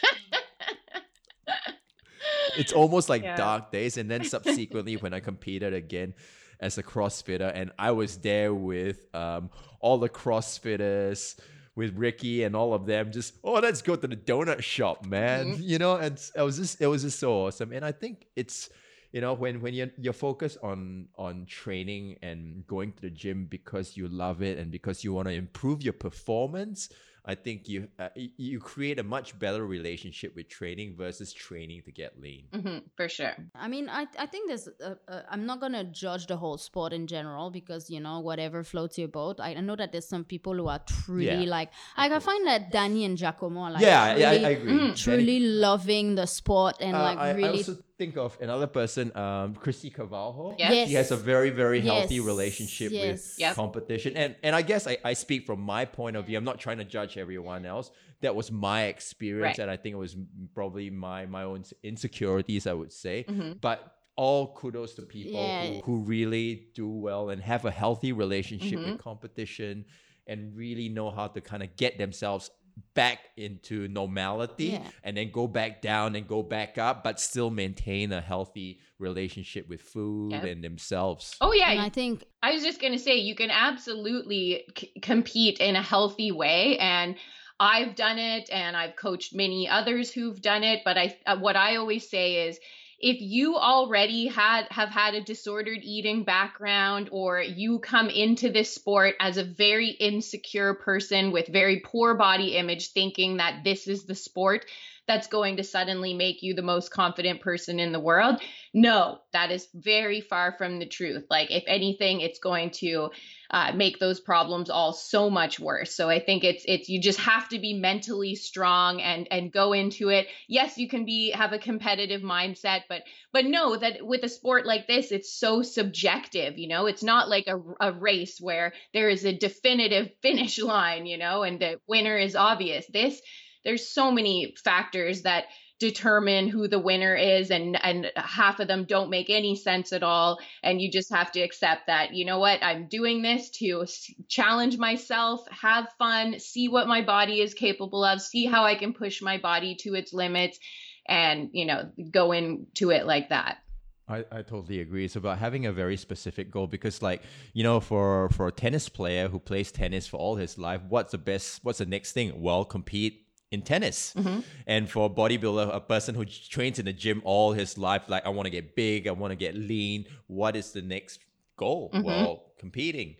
it's almost like yeah. dark days and then subsequently when i competed again as a CrossFitter, and I was there with um, all the CrossFitters, with Ricky and all of them. Just oh, let's go to the donut shop, man. Mm-hmm. You know, and it was just it was just so awesome. And I think it's you know when when you're you're focused on on training and going to the gym because you love it and because you want to improve your performance I think you uh, you create a much better relationship with training versus training to get lean. Mm-hmm, for sure. I mean, I I think there's. A, a, I'm not gonna judge the whole sport in general because you know whatever floats your boat. I, I know that there's some people who are truly yeah, like. I can find that Danny and Giacomo are like. Yeah, truly, yeah, I, I agree. Mm, truly Danny, loving the sport and uh, like I, really. I also think of another person, um, Christy Carvalho. Yes. She has a very, very healthy yes. relationship yes. with yep. competition. And and I guess I, I speak from my point of view. I'm not trying to judge everyone else. That was my experience, right. and I think it was probably my my own insecurities, I would say. Mm-hmm. But all kudos to people yeah. who, who really do well and have a healthy relationship mm-hmm. with competition and really know how to kind of get themselves back into normality yeah. and then go back down and go back up but still maintain a healthy relationship with food yep. and themselves oh yeah and i think i was just going to say you can absolutely c- compete in a healthy way and i've done it and i've coached many others who've done it but i uh, what i always say is if you already had have had a disordered eating background or you come into this sport as a very insecure person with very poor body image thinking that this is the sport that's going to suddenly make you the most confident person in the world. No, that is very far from the truth. Like, if anything, it's going to uh, make those problems all so much worse. So I think it's it's you just have to be mentally strong and and go into it. Yes, you can be have a competitive mindset, but but know that with a sport like this, it's so subjective. You know, it's not like a, a race where there is a definitive finish line. You know, and the winner is obvious. This there's so many factors that determine who the winner is and and half of them don't make any sense at all and you just have to accept that you know what I'm doing this to challenge myself have fun see what my body is capable of see how I can push my body to its limits and you know go into it like that I, I totally agree. It's about having a very specific goal because, like, you know, for for a tennis player who plays tennis for all his life, what's the best? What's the next thing? Well, compete in tennis. Mm-hmm. And for a bodybuilder, a person who trains in the gym all his life, like I want to get big, I want to get lean. What is the next goal? Mm-hmm. Well, competing.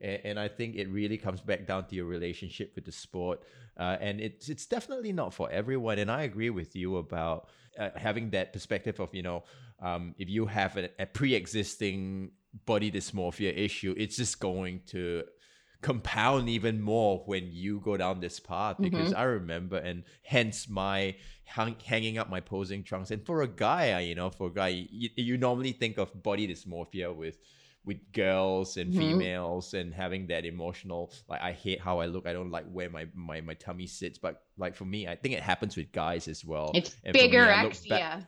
And, and, I think it really comes back down to your relationship with the sport. Uh, and it's it's definitely not for everyone. And I agree with you about uh, having that perspective of you know um, if you have a, a pre-existing body dysmorphia issue, it's just going to compound even more when you go down this path because mm-hmm. I remember and hence my hang, hanging up my posing trunks. And for a guy you know for a guy you, you normally think of body dysmorphia with with girls and mm-hmm. females and having that emotional like I hate how I look. I don't like where my my, my tummy sits. But like for me I think it happens with guys as well. It's bigger me, yeah,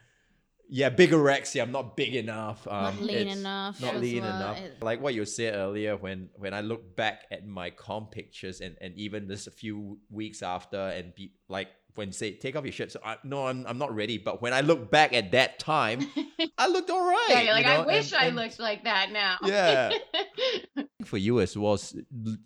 bigorexia. I'm not big enough. Um, not lean enough. Not lean well. enough. It, like what you said earlier, when when I look back at my comp pictures and and even just a few weeks after, and be like when say take off your shirt. So I, no, I'm I'm not ready. But when I look back at that time, I looked all right. Yeah, like know? I wish and, I and, looked like that now. Yeah. for you as well,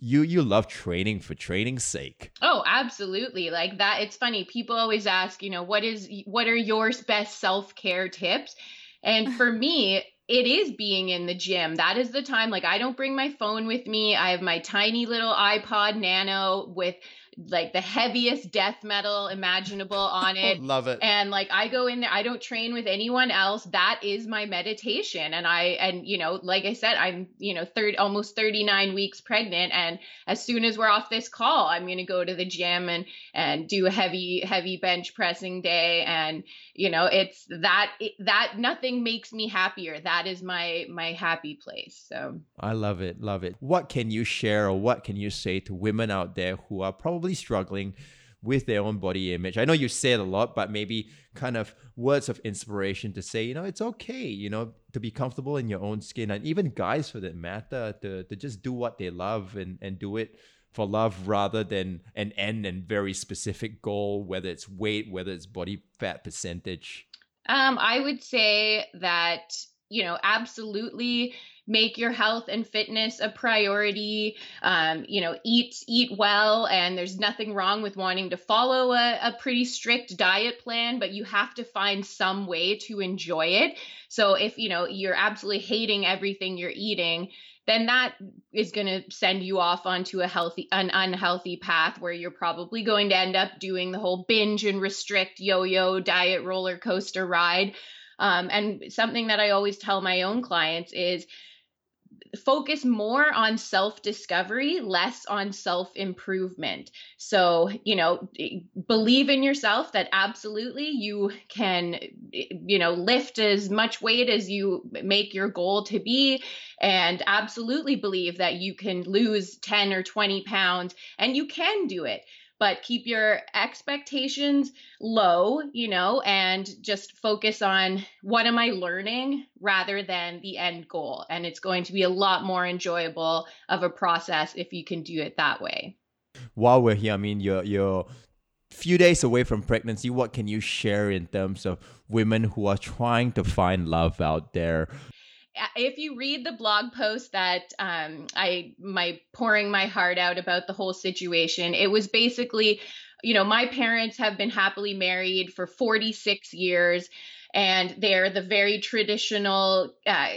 you you love training for training's sake. Oh, absolutely. Like that. It's funny. People always ask, you know, what is what are your best self care tips? And for me, it is being in the gym. That is the time. Like, I don't bring my phone with me. I have my tiny little iPod Nano with like the heaviest death metal imaginable on it. Love it. And like I go in there, I don't train with anyone else. That is my meditation. And I and you know, like I said, I'm, you know, third almost 39 weeks pregnant. And as soon as we're off this call, I'm gonna go to the gym and and do a heavy, heavy bench pressing day. And, you know, it's that that nothing makes me happier. That is my my happy place. So I love it, love it. What can you share or what can you say to women out there who are probably struggling with their own body image. I know you say it a lot, but maybe kind of words of inspiration to say, you know, it's okay, you know, to be comfortable in your own skin. And even guys for that matter, to, to just do what they love and, and do it for love rather than an end and very specific goal, whether it's weight, whether it's body fat percentage. Um, I would say that, you know, absolutely make your health and fitness a priority um, you know eat eat well and there's nothing wrong with wanting to follow a, a pretty strict diet plan but you have to find some way to enjoy it so if you know you're absolutely hating everything you're eating then that is going to send you off onto a healthy an unhealthy path where you're probably going to end up doing the whole binge and restrict yo-yo diet roller coaster ride. Um, and something that i always tell my own clients is focus more on self discovery, less on self improvement. So, you know, believe in yourself that absolutely you can, you know, lift as much weight as you make your goal to be. And absolutely believe that you can lose 10 or 20 pounds and you can do it but keep your expectations low, you know, and just focus on what am I learning rather than the end goal. And it's going to be a lot more enjoyable of a process if you can do it that way. While we're here, I mean, you're, you're few days away from pregnancy what can you share in terms of women who are trying to find love out there if you read the blog post that um, I my pouring my heart out about the whole situation, it was basically, you know, my parents have been happily married for 46 years and they're the very traditional uh,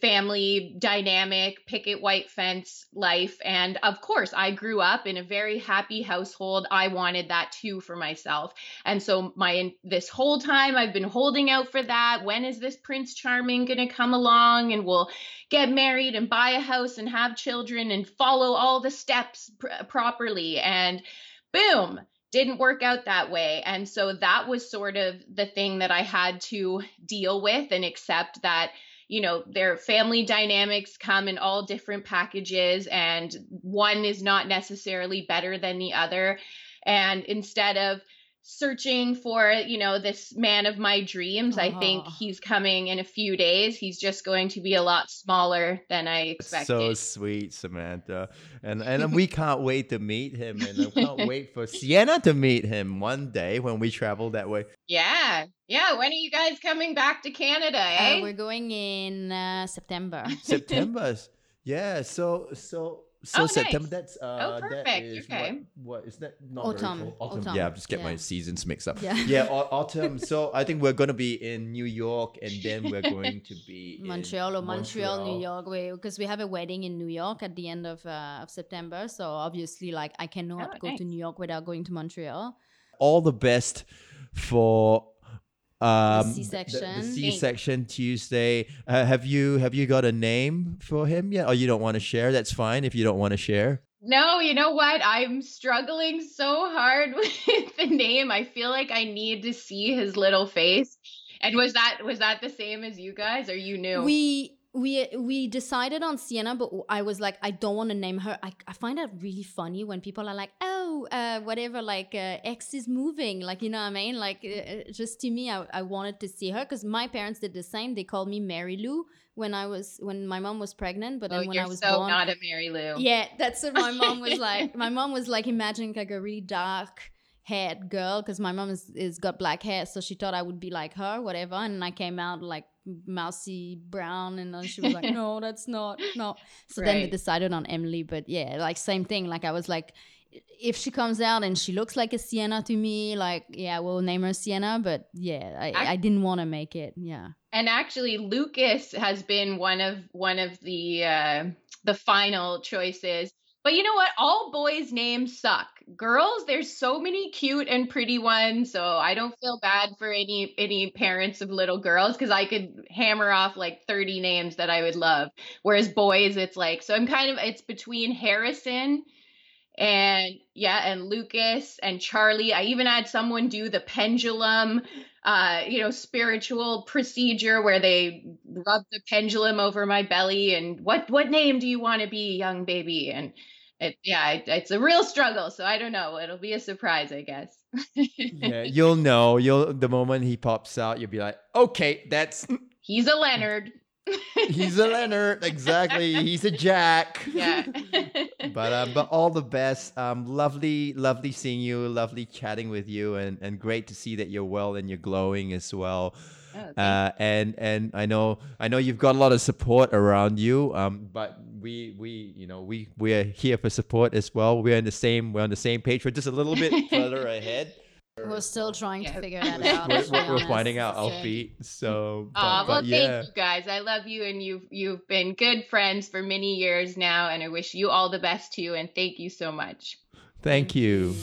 family dynamic picket white fence life. And of course i grew up in a very happy household. I wanted that too for myself. And so my this whole time i've been holding out for that. When is this prince charming going to come along? And we'll get married and buy a house and have children and follow all the steps pr- properly. And boom didn't work out that way. And so that was sort of the thing that I had to deal with and accept that, you know, their family dynamics come in all different packages and one is not necessarily better than the other. And instead of searching for you know this man of my dreams. I think he's coming in a few days. He's just going to be a lot smaller than i expected so sweet samantha. And and we can't wait to meet him and i can't wait for sienna to meet him one day when we travel that way. Yeah. Yeah. When are you guys coming back to canada uh, eh? Uh, we're going in uh, september. September. Yeah. So so so oh, September. Nice. That's uh, oh, perfect. That is okay. What, what is that? Not autumn. autumn. autumn. Yeah, I'm just get yeah. my seasons mixed up. Yeah. Yeah, autumn. so I think we're gonna be in New York, and then we're going to be Montreal or Montreal, Montreal, New York, because we have a wedding in New York at the end of uh, of September. So obviously, like I cannot oh, go nice. to New York without going to Montreal. All the best for um C-section. the, the c-section tuesday uh, have you have you got a name for him yet or you don't want to share that's fine if you don't want to share No, you know what? I'm struggling so hard with the name. I feel like I need to see his little face. And was that was that the same as you guys or you knew? We we we decided on Sienna, but I was like, I don't want to name her. I, I find that really funny when people are like, oh, uh, whatever, like uh, X is moving, like you know what I mean? Like uh, just to me, I, I wanted to see her because my parents did the same. They called me Mary Lou when I was when my mom was pregnant, but then oh, when I was so born, not a Mary Lou. yeah, that's what my mom was like. My mom was like imagining like a really dark haired girl because my mom is, is got black hair, so she thought I would be like her, whatever. And I came out like mousy brown, and then she was like, "No, that's not no." So then we decided on Emily, but yeah, like same thing. Like I was like. If she comes out and she looks like a Sienna to me, like yeah, we'll name her Sienna. But yeah, I, I- I didn't want to make it. Yeah, And actually Lucas has been one of one of the uh the final choices. But you know what? All boys' names suck. Girls, there's so many cute and pretty ones, so I don't feel bad for any any parents of little girls because I could hammer off like 30 names that I would love. Whereas boys, it's like so I'm kind of it's between Harrison and yeah, and Lucas and Charlie. I even had someone do the pendulum uh, you know, spiritual procedure where they rub the pendulum over my belly and what what name do you want to be, young baby? And it, yeah, it, it's a real struggle. So I don't know. It'll be a surprise, I guess. yeah you'll know you'll the moment he pops out you'll be like okay that's He's a Leonard. he's a leonard exactly he's a jack yeah. but um, but all the best. Um, lovely, lovely seeing you. Lovely chatting with you, and and great to see that you're well and you're glowing as well. Oh, Uh, and and I know I know you've got a lot of support around you. Um, but we we you know we we're here for support as well. We're in the same we're on the same page. We're just a little bit further ahead. We're still trying to figure that out. we're, we're, we're finding out our feet. So, but, oh well, yeah. thank you guys. I love you, and you've you've been good friends for many years now, and I wish you all the best too. And thank you so much. Thank you.